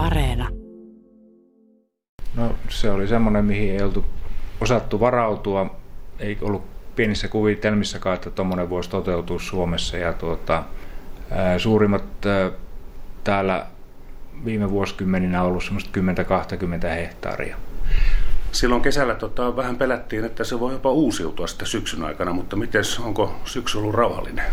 Areena. No se oli semmoinen, mihin ei oltu osattu varautua. Ei ollut pienissä kuvitelmissakaan, että tuommoinen voisi toteutua Suomessa. Ja tuota, suurimmat ää, täällä viime vuosikymmeninä on ollut semmoista 10-20 hehtaaria. Silloin kesällä tota, vähän pelättiin, että se voi jopa uusiutua sitten syksyn aikana, mutta miten onko syksy ollut rauhallinen?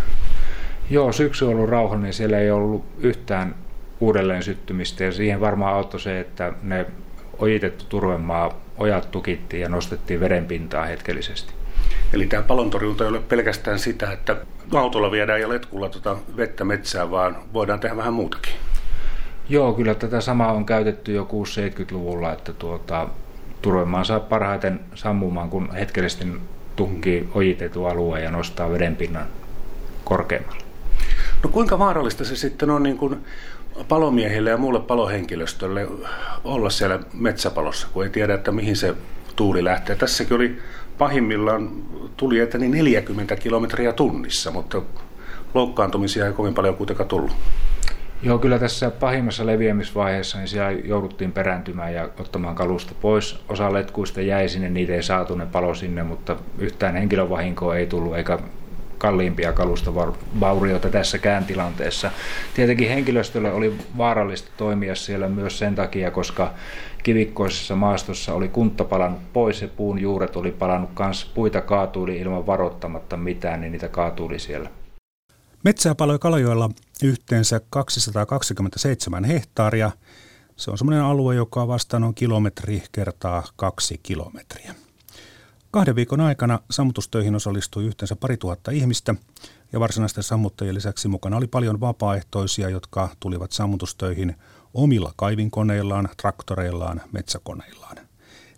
Joo, syksy on ollut rauhallinen. Siellä ei ollut yhtään uudelleen syttymistä ja siihen varmaan auttoi se, että ne ojitettu turvemaa ojat tukittiin ja nostettiin vedenpintaa hetkellisesti. Eli tämä palontorjunta ei ole pelkästään sitä, että autolla viedään ja letkulla tuota vettä metsään, vaan voidaan tehdä vähän muutakin. Joo, kyllä tätä samaa on käytetty jo 6-70-luvulla, että tuota, turvemaan saa parhaiten sammumaan, kun hetkellisesti tukkii ojitettu alue ja nostaa vedenpinnan korkeammalle. No kuinka vaarallista se sitten on niin kuin palomiehille ja muulle palohenkilöstölle olla siellä metsäpalossa, kun ei tiedä, että mihin se tuuli lähtee. Tässäkin oli pahimmillaan tuli eteni 40 kilometriä tunnissa, mutta loukkaantumisia ei kovin paljon kuitenkaan tullut. Joo, kyllä tässä pahimmassa leviämisvaiheessa niin siellä jouduttiin perääntymään ja ottamaan kalusta pois. Osa letkuista jäi sinne, niitä ei saatu, ne palo sinne, mutta yhtään henkilövahinkoa ei tullut eikä kalliimpia kalustovaurioita tässäkään tilanteessa. Tietenkin henkilöstölle oli vaarallista toimia siellä myös sen takia, koska kivikkoisessa maastossa oli kunta palannut pois ja puun juuret oli palannut kanssa. Puita kaatuili ilman varoittamatta mitään, niin niitä kaatuili siellä. Metsää paloi Kalajoella yhteensä 227 hehtaaria. Se on semmoinen alue, joka vastaan on kilometri kertaa kaksi kilometriä. Kahden viikon aikana sammutustöihin osallistui yhteensä pari tuhatta ihmistä ja varsinaisten sammuttajien lisäksi mukana oli paljon vapaaehtoisia, jotka tulivat sammutustöihin omilla kaivinkoneillaan, traktoreillaan, metsäkoneillaan.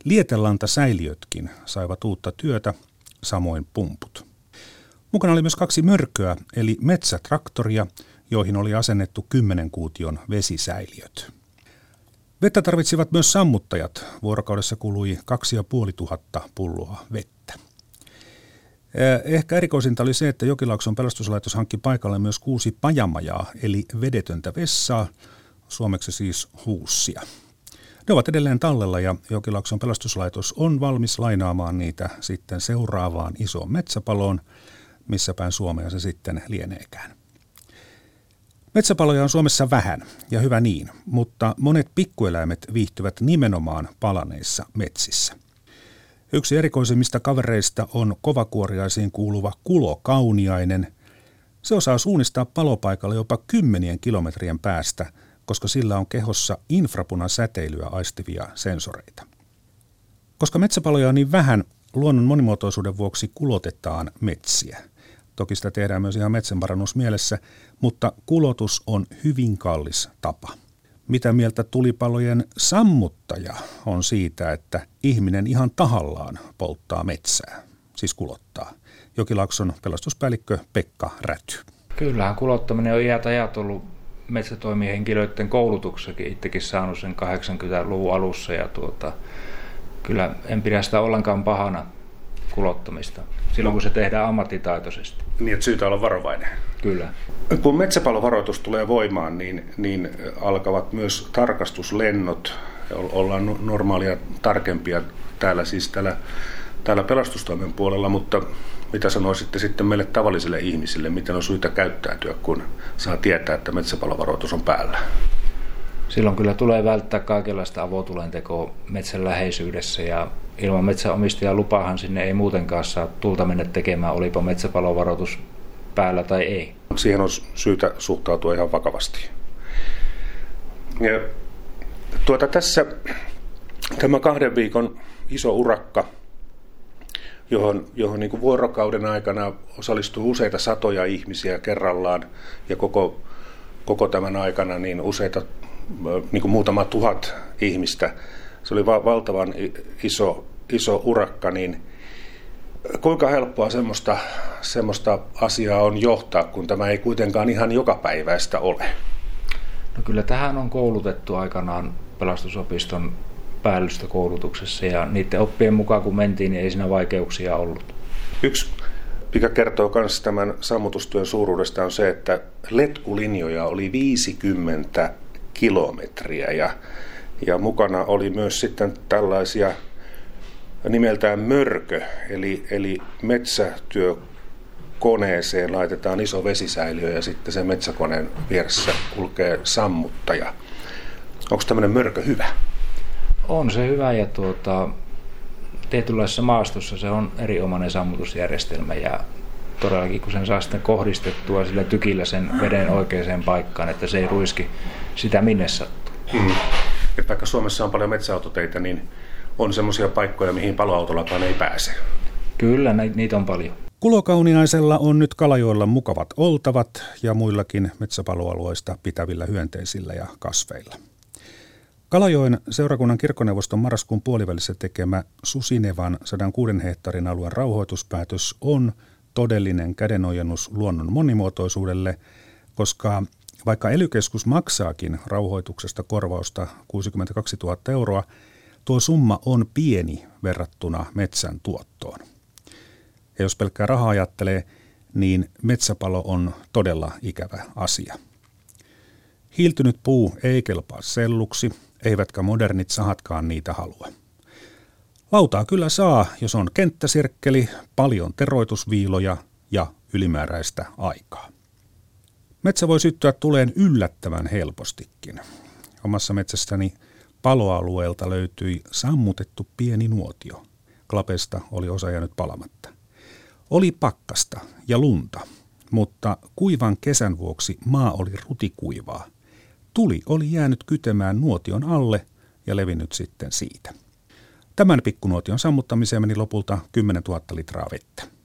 Lietelanta säiliötkin saivat uutta työtä, samoin pumput. Mukana oli myös kaksi mörköä, eli metsätraktoria, joihin oli asennettu 10 kuution vesisäiliöt. Vettä tarvitsivat myös sammuttajat. Vuorokaudessa kului 2500 pulloa vettä. Ehkä erikoisinta oli se, että Jokilaakson pelastuslaitos hankki paikalle myös kuusi pajamajaa, eli vedetöntä vessaa, suomeksi siis huussia. Ne ovat edelleen tallella ja Jokilaakson pelastuslaitos on valmis lainaamaan niitä sitten seuraavaan isoon metsäpaloon, missä päin Suomea se sitten lieneekään. Metsäpaloja on Suomessa vähän, ja hyvä niin, mutta monet pikkueläimet viihtyvät nimenomaan palaneissa metsissä. Yksi erikoisimmista kavereista on kovakuoriaisiin kuuluva kulokauniainen. Se osaa suunnistaa palopaikalle jopa kymmenien kilometrien päästä, koska sillä on kehossa infrapunasäteilyä aistivia sensoreita. Koska metsäpaloja on niin vähän, luonnon monimuotoisuuden vuoksi kulotetaan metsiä. Toki sitä tehdään myös ihan metsänparannusmielessä, mutta kulotus on hyvin kallis tapa. Mitä mieltä tulipalojen sammuttaja on siitä, että ihminen ihan tahallaan polttaa metsää, siis kulottaa? Jokilakson pelastuspäällikkö Pekka Räty. Kyllähän kulottaminen on iät ajat ollut metsätoimihenkilöiden koulutuksessakin itsekin saanut sen 80-luvun alussa ja tuota, kyllä en pidä sitä ollenkaan pahana kulottamista silloin, kun se tehdään ammattitaitoisesti. Niin, että syytä olla varovainen. Kyllä. Kun metsäpalovaroitus tulee voimaan, niin, niin alkavat myös tarkastuslennot. Ollaan normaalia tarkempia täällä siis täällä, täällä pelastustoimen puolella, mutta mitä sanoisitte sitten meille tavallisille ihmisille, miten on syytä käyttäytyä, kun saa tietää, että metsäpalovaroitus on päällä? Silloin kyllä tulee välttää kaikenlaista avotulentekoa metsän läheisyydessä ja ilman metsäomistajan lupahan sinne ei muutenkaan saa tulta mennä tekemään, olipa metsäpalovaroitus päällä tai ei. Siihen on syytä suhtautua ihan vakavasti. Ja tuota, tässä tämä kahden viikon iso urakka, johon, johon niin kuin vuorokauden aikana osallistuu useita satoja ihmisiä kerrallaan ja koko, koko tämän aikana niin useita, niin kuin muutama tuhat ihmistä. Se oli va- valtavan iso, iso urakka, niin kuinka helppoa semmoista, semmoista asiaa on johtaa, kun tämä ei kuitenkaan ihan jokapäiväistä ole? No kyllä tähän on koulutettu aikanaan pelastusopiston päällystökoulutuksessa ja niiden oppien mukaan kun mentiin, niin ei siinä vaikeuksia ollut. Yksi, mikä kertoo myös tämän sammutustyön suuruudesta, on se, että letkulinjoja oli 50 kilometriä ja, ja mukana oli myös sitten tällaisia nimeltään mörkö, eli, eli metsätyökoneeseen laitetaan iso vesisäiliö ja sitten sen metsäkoneen vieressä kulkee sammuttaja. Onko tämmöinen mörkö hyvä? On se hyvä ja tuota, tietynlaisessa maastossa se on erinomainen sammutusjärjestelmä ja todellakin kun sen saa sitten kohdistettua sillä tykillä sen veden oikeaan paikkaan, että se ei ruiski sitä minne sattuu. Hmm. Et vaikka Suomessa on paljon metsäautoteitä, niin on semmoisia paikkoja, mihin paloautollakaan ei pääse. Kyllä, niitä on paljon. Kulokauniaisella on nyt Kalajoilla mukavat oltavat ja muillakin metsäpaloalueista pitävillä hyönteisillä ja kasveilla. Kalajoen seurakunnan kirkkoneuvoston marraskuun puolivälissä tekemä Susinevan 106 hehtaarin alueen rauhoituspäätös on todellinen kädenojennus luonnon monimuotoisuudelle, koska vaikka elykeskus maksaakin rauhoituksesta korvausta 62 000 euroa, tuo summa on pieni verrattuna metsän tuottoon. Ja jos pelkkää rahaa ajattelee, niin metsäpalo on todella ikävä asia. Hiiltynyt puu ei kelpaa selluksi, eivätkä modernit sahatkaan niitä halua. Lautaa kyllä saa, jos on kenttäsirkkeli, paljon teroitusviiloja ja ylimääräistä aikaa. Metsä voi syttyä tuleen yllättävän helpostikin. Omassa metsästäni paloalueelta löytyi sammutettu pieni nuotio. Klapesta oli osa jäänyt palamatta. Oli pakkasta ja lunta, mutta kuivan kesän vuoksi maa oli rutikuivaa. Tuli oli jäänyt kytemään nuotion alle ja levinnyt sitten siitä. Tämän pikkunuotion sammuttamiseen meni lopulta 10 000 litraa vettä.